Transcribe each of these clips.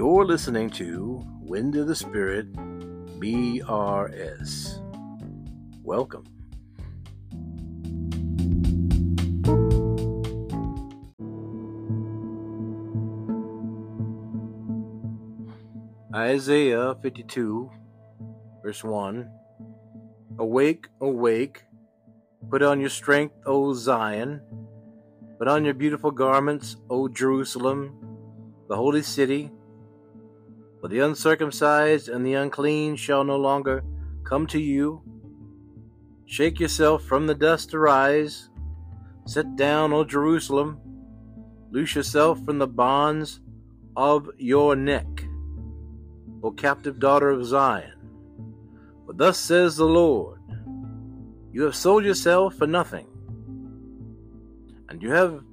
You're listening to Wind of the Spirit BRS. Welcome. Isaiah 52, verse 1 Awake, awake, put on your strength, O Zion, put on your beautiful garments, O Jerusalem, the holy city. For the uncircumcised and the unclean shall no longer come to you. Shake yourself from the dust, arise. Sit down, O Jerusalem. Loose yourself from the bonds of your neck, O captive daughter of Zion. For thus says the Lord You have sold yourself for nothing, and you have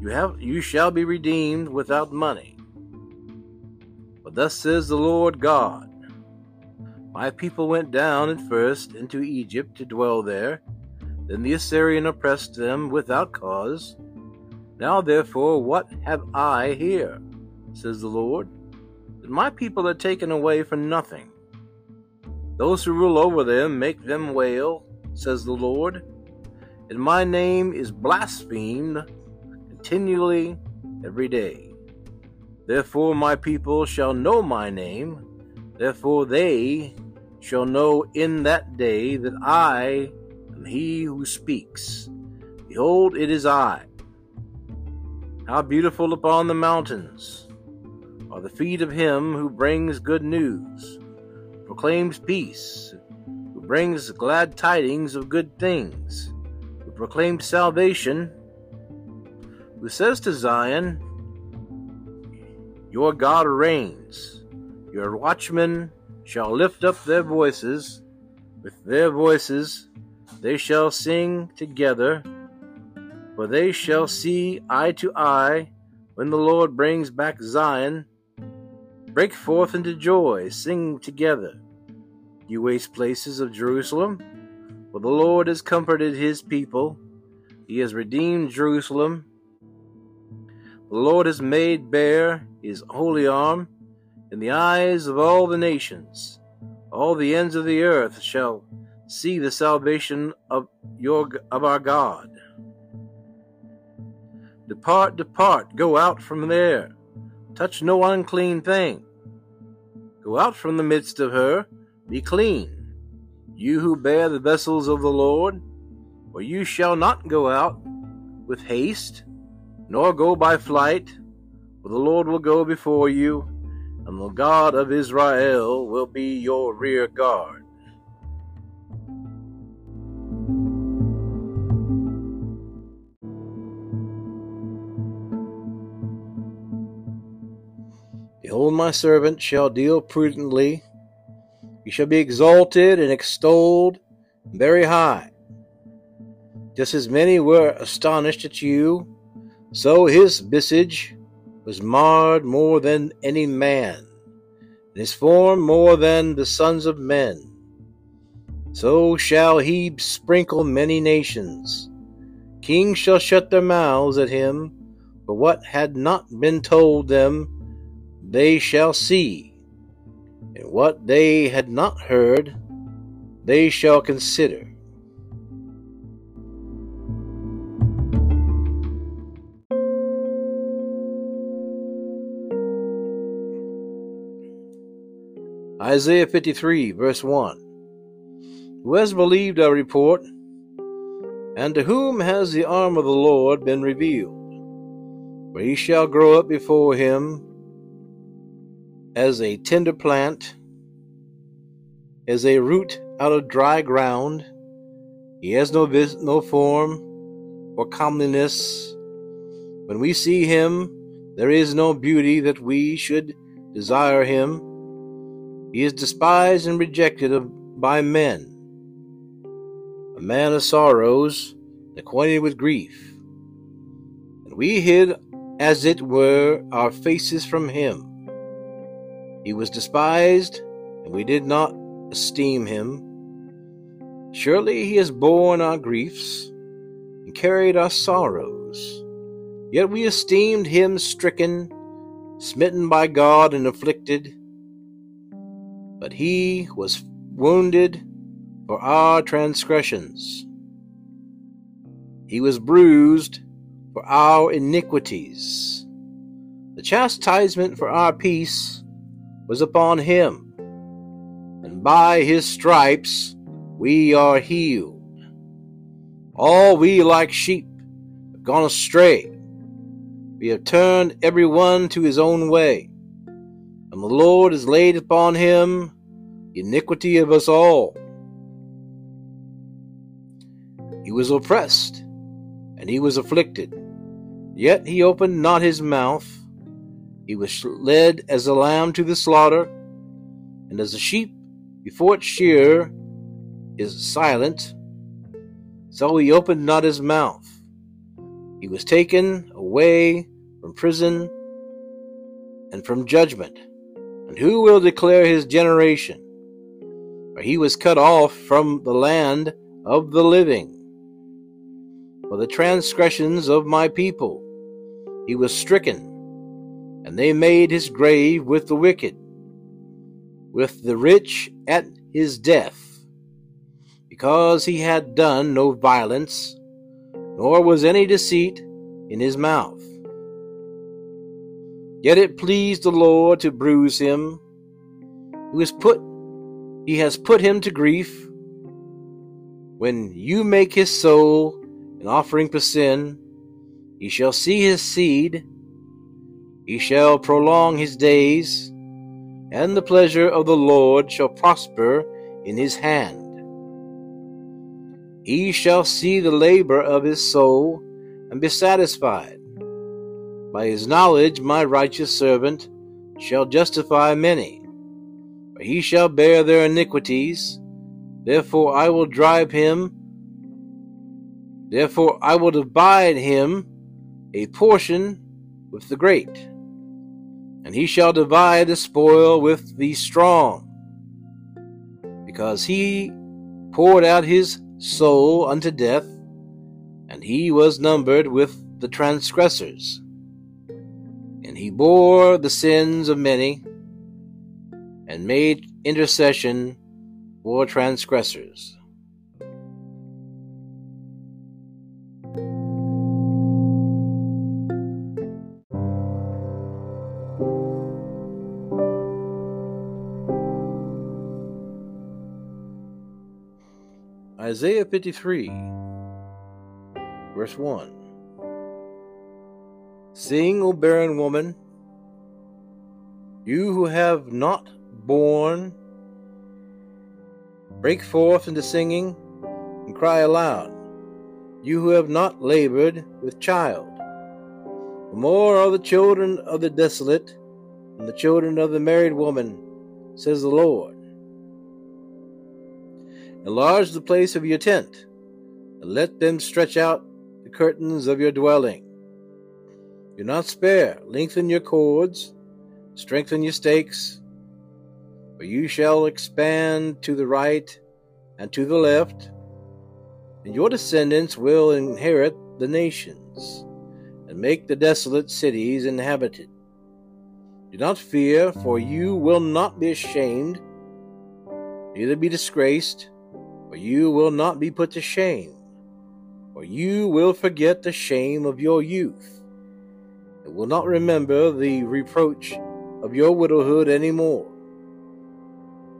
you have you shall be redeemed without money. Thus says the Lord God My people went down at first into Egypt to dwell there. Then the Assyrian oppressed them without cause. Now therefore, what have I here? says the Lord, that my people are taken away for nothing. Those who rule over them make them wail, says the Lord, and my name is blasphemed continually every day. Therefore my people shall know my name, therefore they shall know in that day that I am he who speaks. Behold, it is I. How beautiful upon the mountains are the feet of him who brings good news proclaims peace, who brings glad tidings of good things, who proclaims salvation, who says to Zion, Your God reigns, your watchmen shall lift up their voices, with their voices they shall sing together, for they shall see eye to eye when the Lord brings back Zion Break forth into joy, sing together, you waste places of Jerusalem. For the Lord has comforted his people, he has redeemed Jerusalem. The Lord has made bare his holy arm in the eyes of all the nations. All the ends of the earth shall see the salvation of your of our God. Depart, depart, go out from there. Touch no unclean thing. Go out from the midst of her, be clean, you who bear the vessels of the Lord, for you shall not go out with haste, nor go by flight, for the Lord will go before you, and the God of Israel will be your rear guard. Behold, my servant shall deal prudently. He shall be exalted and extolled very high. Just as many were astonished at you, so his visage was marred more than any man, and his form more than the sons of men. So shall he sprinkle many nations. Kings shall shut their mouths at him, for what had not been told them they shall see, and what they had not heard, they shall consider. Isaiah 53, verse 1. Who has believed our report, and to whom has the arm of the Lord been revealed? For he shall grow up before him as a tender plant, as a root out of dry ground. He has no vis- no form or comeliness. When we see him, there is no beauty that we should desire him. He is despised and rejected of, by men, a man of sorrows, acquainted with grief. And we hid, as it were, our faces from him. He was despised, and we did not esteem him. Surely he has borne our griefs and carried our sorrows. Yet we esteemed him stricken, smitten by God and afflicted, but he was wounded for our transgressions. He was bruised for our iniquities. The chastisement for our peace was upon him, and by his stripes we are healed. All we like sheep have gone astray. We have turned every one to his own way, and the Lord has laid upon him the iniquity of us all. He was oppressed, and he was afflicted, yet he opened not his mouth. He was led as a lamb to the slaughter, and as a sheep before its shearer is silent, so he opened not his mouth. He was taken away from prison and from judgment. And who will declare his generation? For he was cut off from the land of the living. For the transgressions of my people he was stricken, and they made his grave with the wicked, with the rich at his death because he had done no violence, nor was any deceit in his mouth. Yet it pleased the Lord to bruise him, who has put he has put him to grief. When you make his soul an offering for sin, he shall see his seed, he shall prolong his days, and the pleasure of the Lord shall prosper in his hand. He shall see the labor of his soul and be satisfied. By his knowledge, my righteous servant shall justify many, for he shall bear their iniquities. Therefore I will drive him, therefore I will divide him a portion with the great, and he shall divide the spoil with the strong, because he poured out his soul unto death, and he was numbered with the transgressors. And he bore the sins of many, and made intercession for transgressors. Isaiah 53, verse 1. Sing, O barren woman, you who have not borne, break forth into singing and cry aloud, you who have not labored with child. For more are the children of the desolate than the children of the married woman, says the Lord. Enlarge the place of your tent, and let them stretch out the curtains of your dwelling. Do not spare, lengthen your cords, strengthen your stakes, for you shall expand to the right and to the left, and your descendants will inherit the nations, and make the desolate cities inhabited. Do not fear, for you will not be ashamed, neither be disgraced for you will not be put to shame, for you will forget the shame of your youth, and will not remember the reproach of your widowhood any more.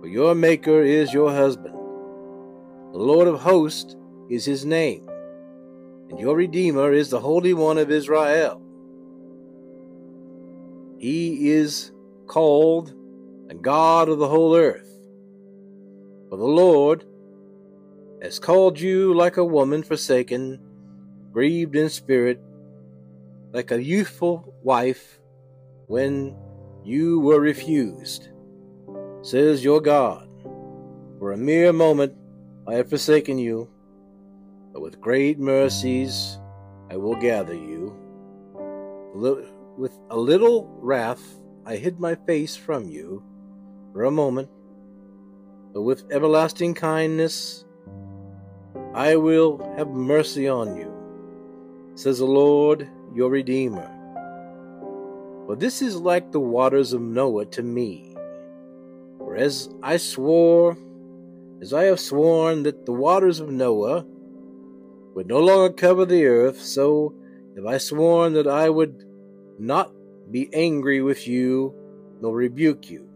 For your Maker is your husband, the Lord of hosts is his name, and your Redeemer is the Holy One of Israel. He is called the God of the whole earth. For the Lord has called you like a woman forsaken, grieved in spirit, like a youthful wife when you were refused, says your God. For a mere moment I have forsaken you, but with great mercies I will gather you. With a little wrath I hid my face from you for a moment, but with everlasting kindness I will have mercy on you, says the Lord your Redeemer. For this is like the waters of Noah to me. For as I swore, as I have sworn that the waters of Noah would no longer cover the earth, so have I sworn that I would not be angry with you nor rebuke you.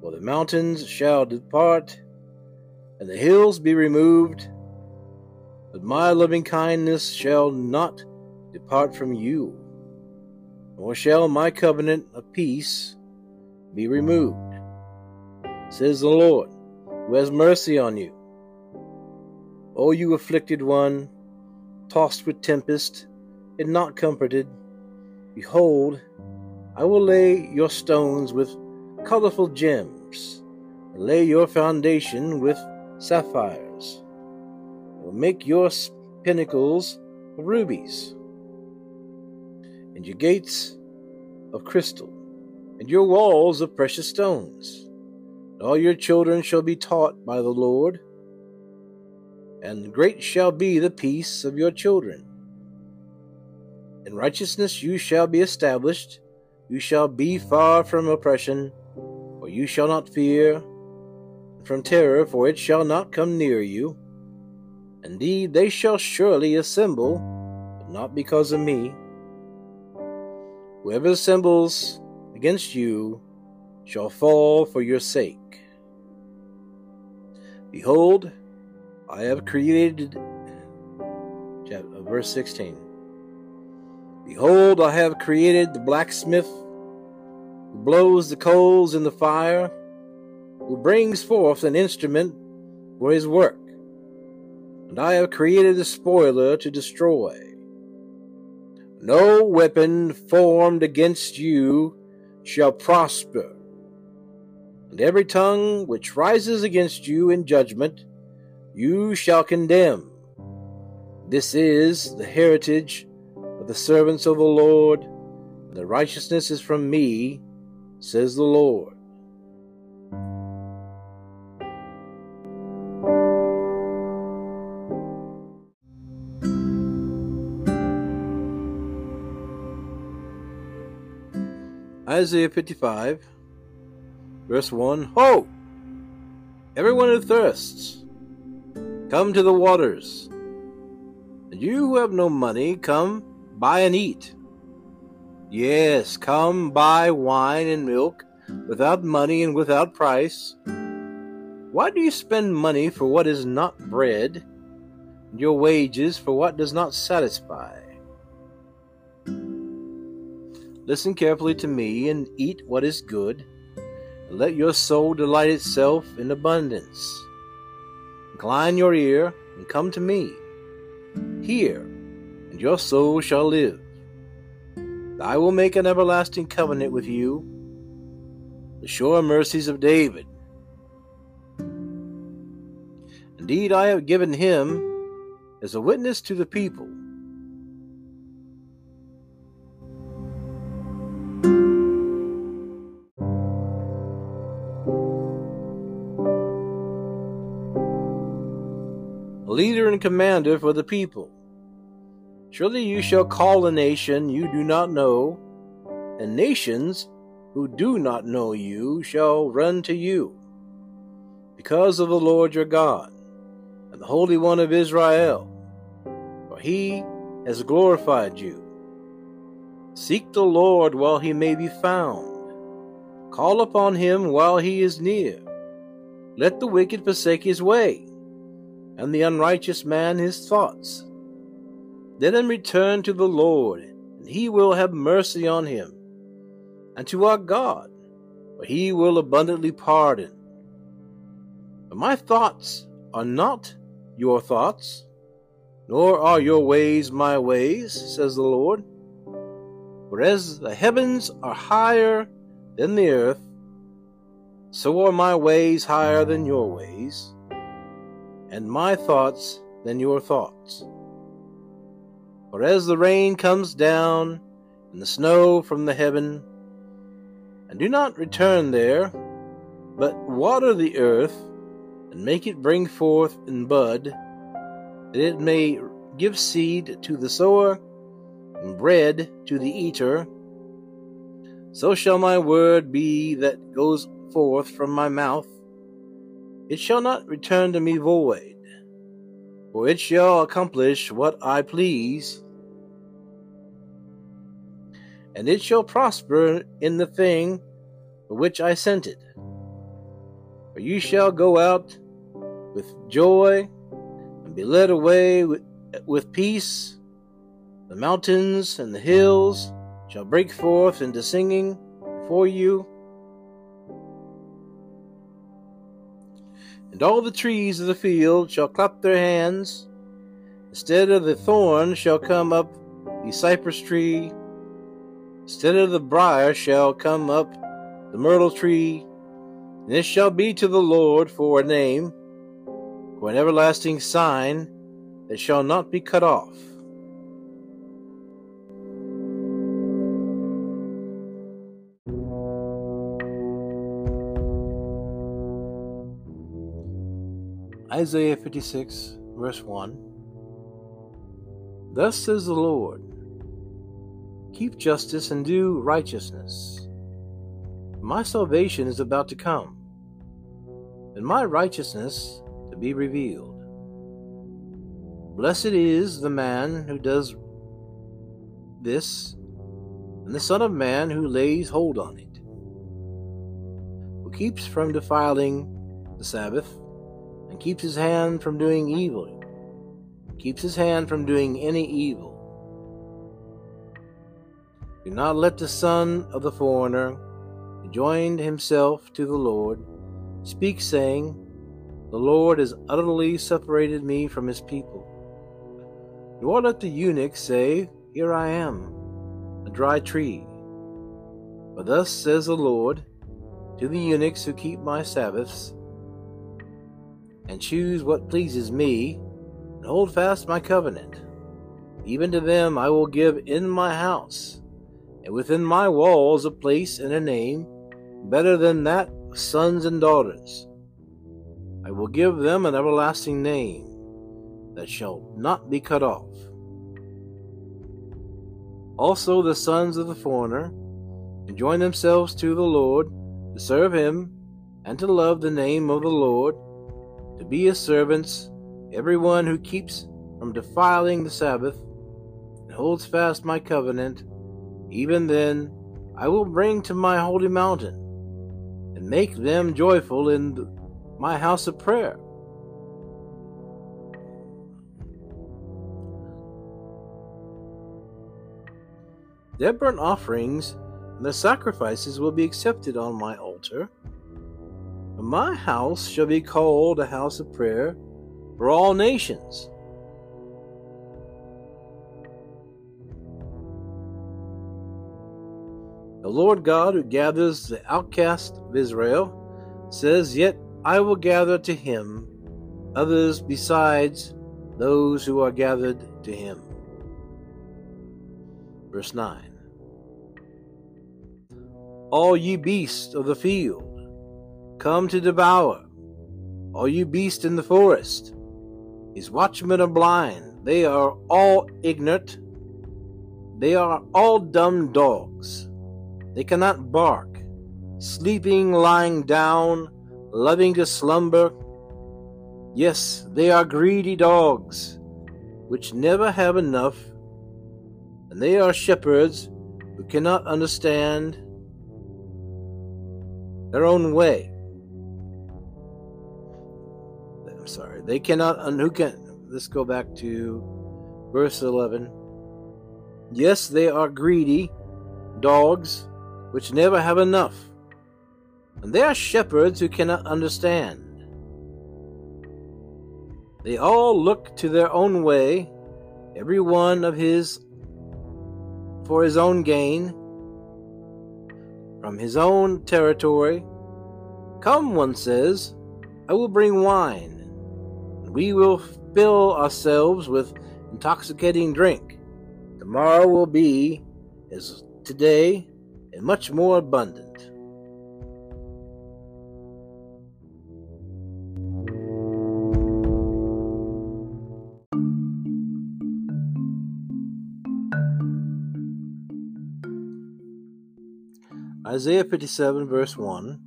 For the mountains shall depart, and the hills be removed, but my loving kindness shall not depart from you, nor shall my covenant of peace be removed, says the Lord, who has mercy on you. O you afflicted one, tossed with tempest, and not comforted, behold, I will lay your stones with colorful gems, and lay your foundation with sapphires. I will make your pinnacles rubies, and your gates of crystal, and your walls of precious stones. And all your children shall be taught by the Lord, and great shall be the peace of your children. In righteousness you shall be established, you shall be far from oppression for you shall not fear from terror, for it shall not come near you. Indeed, they shall surely assemble, but not because of me. Whoever assembles against you shall fall for your sake. Behold, I have created, uh, verse 16. Behold, I have created the blacksmith who blows the coals in the fire, who brings forth an instrument for his work. And I have created a spoiler to destroy. No weapon formed against you shall prosper, and every tongue which rises against you in judgment you shall condemn. This is the heritage of the servants of the Lord, and the righteousness is from me, says the Lord. Isaiah 55, verse 1 Ho! Everyone who thirsts, come to the waters. And you who have no money, come buy and eat. Yes, come buy wine and milk without money and without price. Why do you spend money for what is not bread, and your wages for what does not satisfy? Listen carefully to me and eat what is good, and let your soul delight itself in abundance. Incline your ear and come to me. Hear, and your soul shall live. I will make an everlasting covenant with you, the sure mercies of David. Indeed, I have given him as a witness to the people. Commander for the people. Surely you shall call a nation you do not know, and nations who do not know you shall run to you. Because of the Lord your God, and the Holy One of Israel, for he has glorified you. Seek the Lord while he may be found. Call upon him while he is near. Let the wicked forsake his way, and the unrighteous man his thoughts. Let him return to the Lord, and he will have mercy on him, and to our God, for he will abundantly pardon. But my thoughts are not your thoughts, nor are your ways my ways, says the Lord. For as the heavens are higher than the earth, so are my ways higher than your ways, and my thoughts than your thoughts. For as the rain comes down and the snow from the heaven, and do not return there, but water the earth and make it bring forth and bud, that it may give seed to the sower and bread to the eater, so shall my word be that goes forth from my mouth. It shall not return to me void, for it shall accomplish what I please, and it shall prosper in the thing for which I sent it. For you shall go out with joy and be led away with, with peace. The mountains and the hills shall break forth into singing before you. And all the trees of the field shall clap their hands. Instead of the thorn shall come up the cypress tree. Instead of the brier shall come up the myrtle tree. And it shall be to the Lord for a name, for an everlasting sign that shall not be cut off. Isaiah 56, verse 1 Thus says the Lord Keep justice and do righteousness. My salvation is about to come, and my righteousness to be revealed. Blessed is the man who does this, and the Son of Man who lays hold on it, who keeps from defiling the Sabbath and keeps his hand from doing evil, keeps his hand from doing any evil. Do not let the son of the foreigner, who joined himself to the Lord, speak, saying, The Lord has utterly separated me from his people. Nor let the eunuch say, Here I am, a dry tree. For thus says the Lord to the eunuchs who keep my Sabbaths, and choose what pleases me, and hold fast my covenant. Even to them I will give in my house, and within my walls a place and a name better than that of sons and daughters. I will give them an everlasting name that shall not be cut off. Also the sons of the foreigner join themselves to the Lord to serve him and to love the name of the Lord to be his servants, everyone who keeps from defiling the Sabbath and holds fast my covenant, even then I will bring to my holy mountain and make them joyful in my house of prayer. Their burnt offerings and their sacrifices will be accepted on my altar my house shall be called a house of prayer for all nations. The Lord God who gathers the outcast of Israel says, Yet I will gather to him others besides those who are gathered to him. Verse 9 All ye beasts of the field, come to devour. All you beasts in the forest. These watchmen are blind. They are all ignorant. They are all dumb dogs. They cannot bark. Sleeping, lying down, loving to slumber. Yes, they are greedy dogs, which never have enough. And they are shepherds who cannot understand their own way. They cannot, and who can, let's go back to verse 11. Yes, they are greedy dogs which never have enough, and they are shepherds who cannot understand. They all look to their own way, every one of his for his own gain, from his own territory. Come, one says, I will bring wine we will fill ourselves with intoxicating drink. Tomorrow will be as today and much more abundant. Isaiah 57, verse 1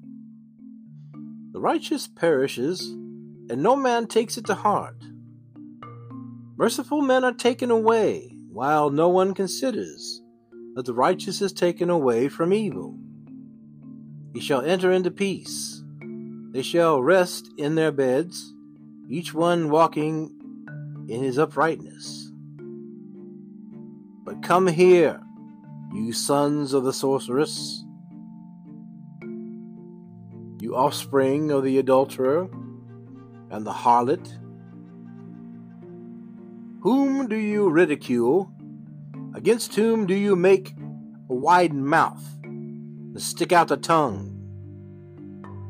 The righteous perishes, and no man takes it to heart. Merciful men are taken away, while no one considers that the righteous is taken away from evil. He shall enter into peace. They shall rest in their beds, each one walking in his uprightness. But come here, you sons of the sorceress, you offspring of the adulterer and the harlot. Whom do you ridicule? Against whom do you make a wide mouth and stick out the tongue?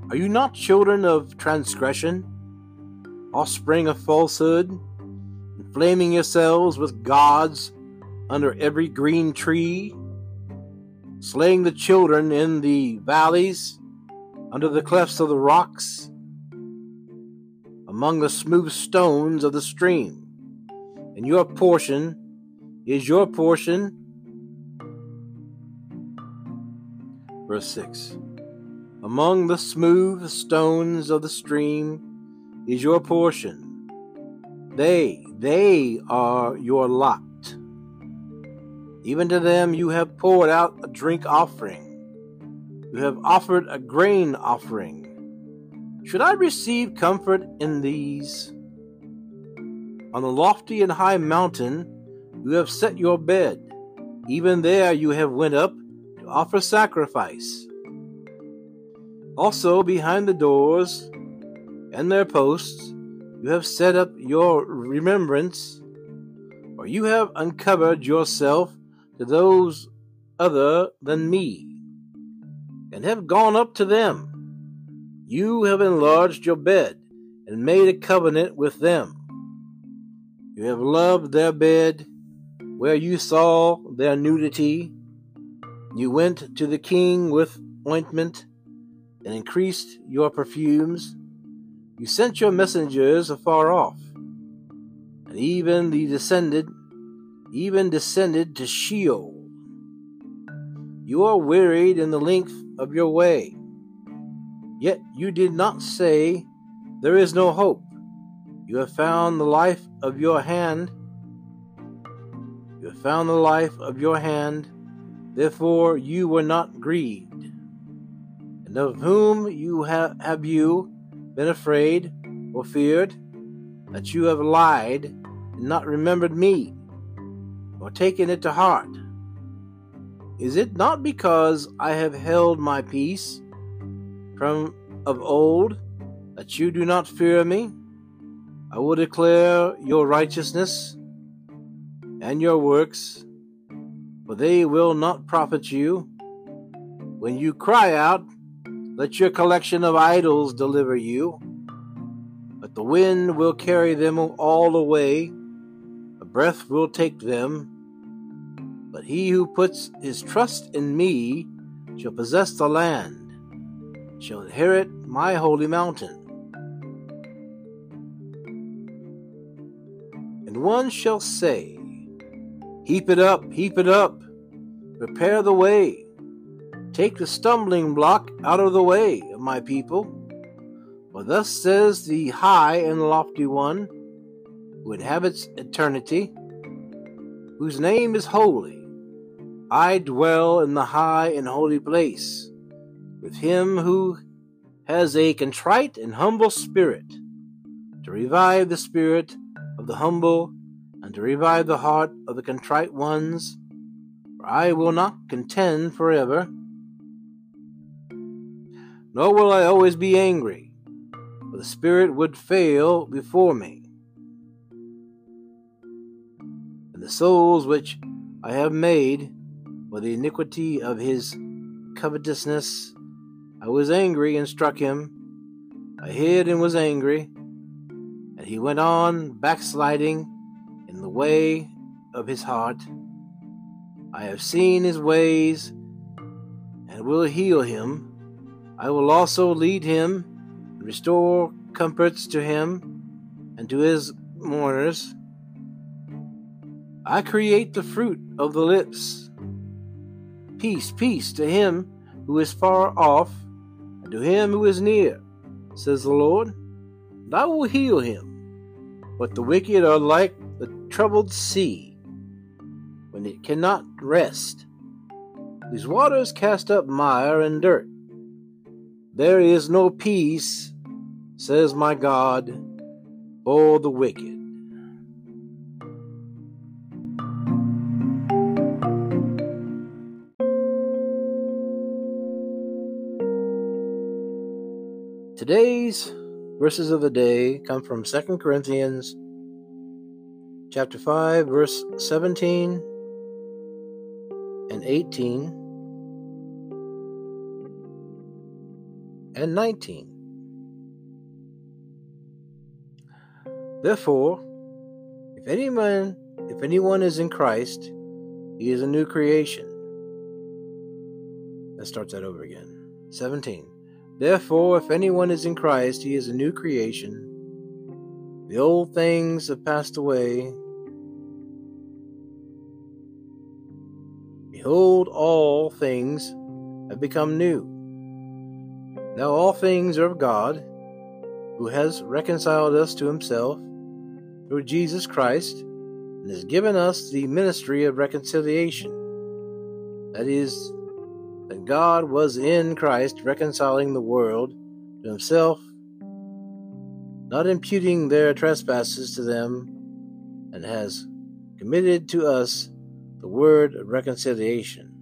Are you not children of transgression, offspring of falsehood, inflaming yourselves with gods under every green tree, slaying the children in the valleys, under the clefts of the rocks, among the smooth stones of the stream? And your portion is your portion. Verse 6 Among the smooth stones of the stream is your portion. They, they are your lot. Even to them you have poured out a drink offering. You have offered a grain offering. Should I receive comfort in these? On the lofty and high mountain you have set your bed. Even there you have went up to offer sacrifice. Also behind the doors and their posts you have set up your remembrance, or you have uncovered yourself to those other than me, and have gone up to them. You have enlarged your bed and made a covenant with them. You have loved their bed where you saw their nudity, you went to the king with ointment and increased your perfumes. You sent your messengers afar off, and even the descended, even descended to Sheol. You are wearied in the length of your way, yet you did not say, There is no hope. You have found the life of your hand you have found the life of your hand, therefore you were not grieved. And of whom you have, have you been afraid or feared? That you have lied and not remembered me, or taken it to heart. Is it not because I have held my peace from of old that you do not fear me? I will declare your righteousness and your works, for they will not profit you. When you cry out, let your collection of idols deliver you. But the wind will carry them all away, a breath will take them. But he who puts his trust in me shall possess the land, shall inherit my holy mountain. And one shall say, Heap it up, heap it up. Prepare the way. Take the stumbling block out of the way of my people. For thus says the high and lofty one, who inhabits eternity, whose name is holy. I dwell in the high and holy place, with him who has a contrite and humble spirit, to revive the spirit of the humble and to revive the heart of the contrite ones, for I will not contend forever. Nor will I always be angry, for the Spirit would fail before me. And the souls which I have made for the iniquity of his covetousness, I was angry and struck him. I hid and was angry, and he went on backsliding in the way of his heart. I have seen his ways and will heal him. I will also lead him and restore comforts to him and to his mourners. I create the fruit of the lips. Peace, peace to him who is far off, to him who is near, says the Lord, and I will heal him. But the wicked are like the troubled sea, when it cannot rest, whose waters cast up mire and dirt. There is no peace, says my God, for the wicked. Today's verses of the day come from 2 Corinthians chapter 5 verse 17 and 18 and 19. Therefore, if anyone if anyone is in Christ, he is a new creation. Let's start that over again. 17. Therefore, if anyone is in Christ, he is a new creation. The old things have passed away. Behold, all things have become new. Now, all things are of God, who has reconciled us to himself through Jesus Christ, and has given us the ministry of reconciliation. That is, that God was in Christ reconciling the world to himself, not imputing their trespasses to them, and has committed to us the word of reconciliation.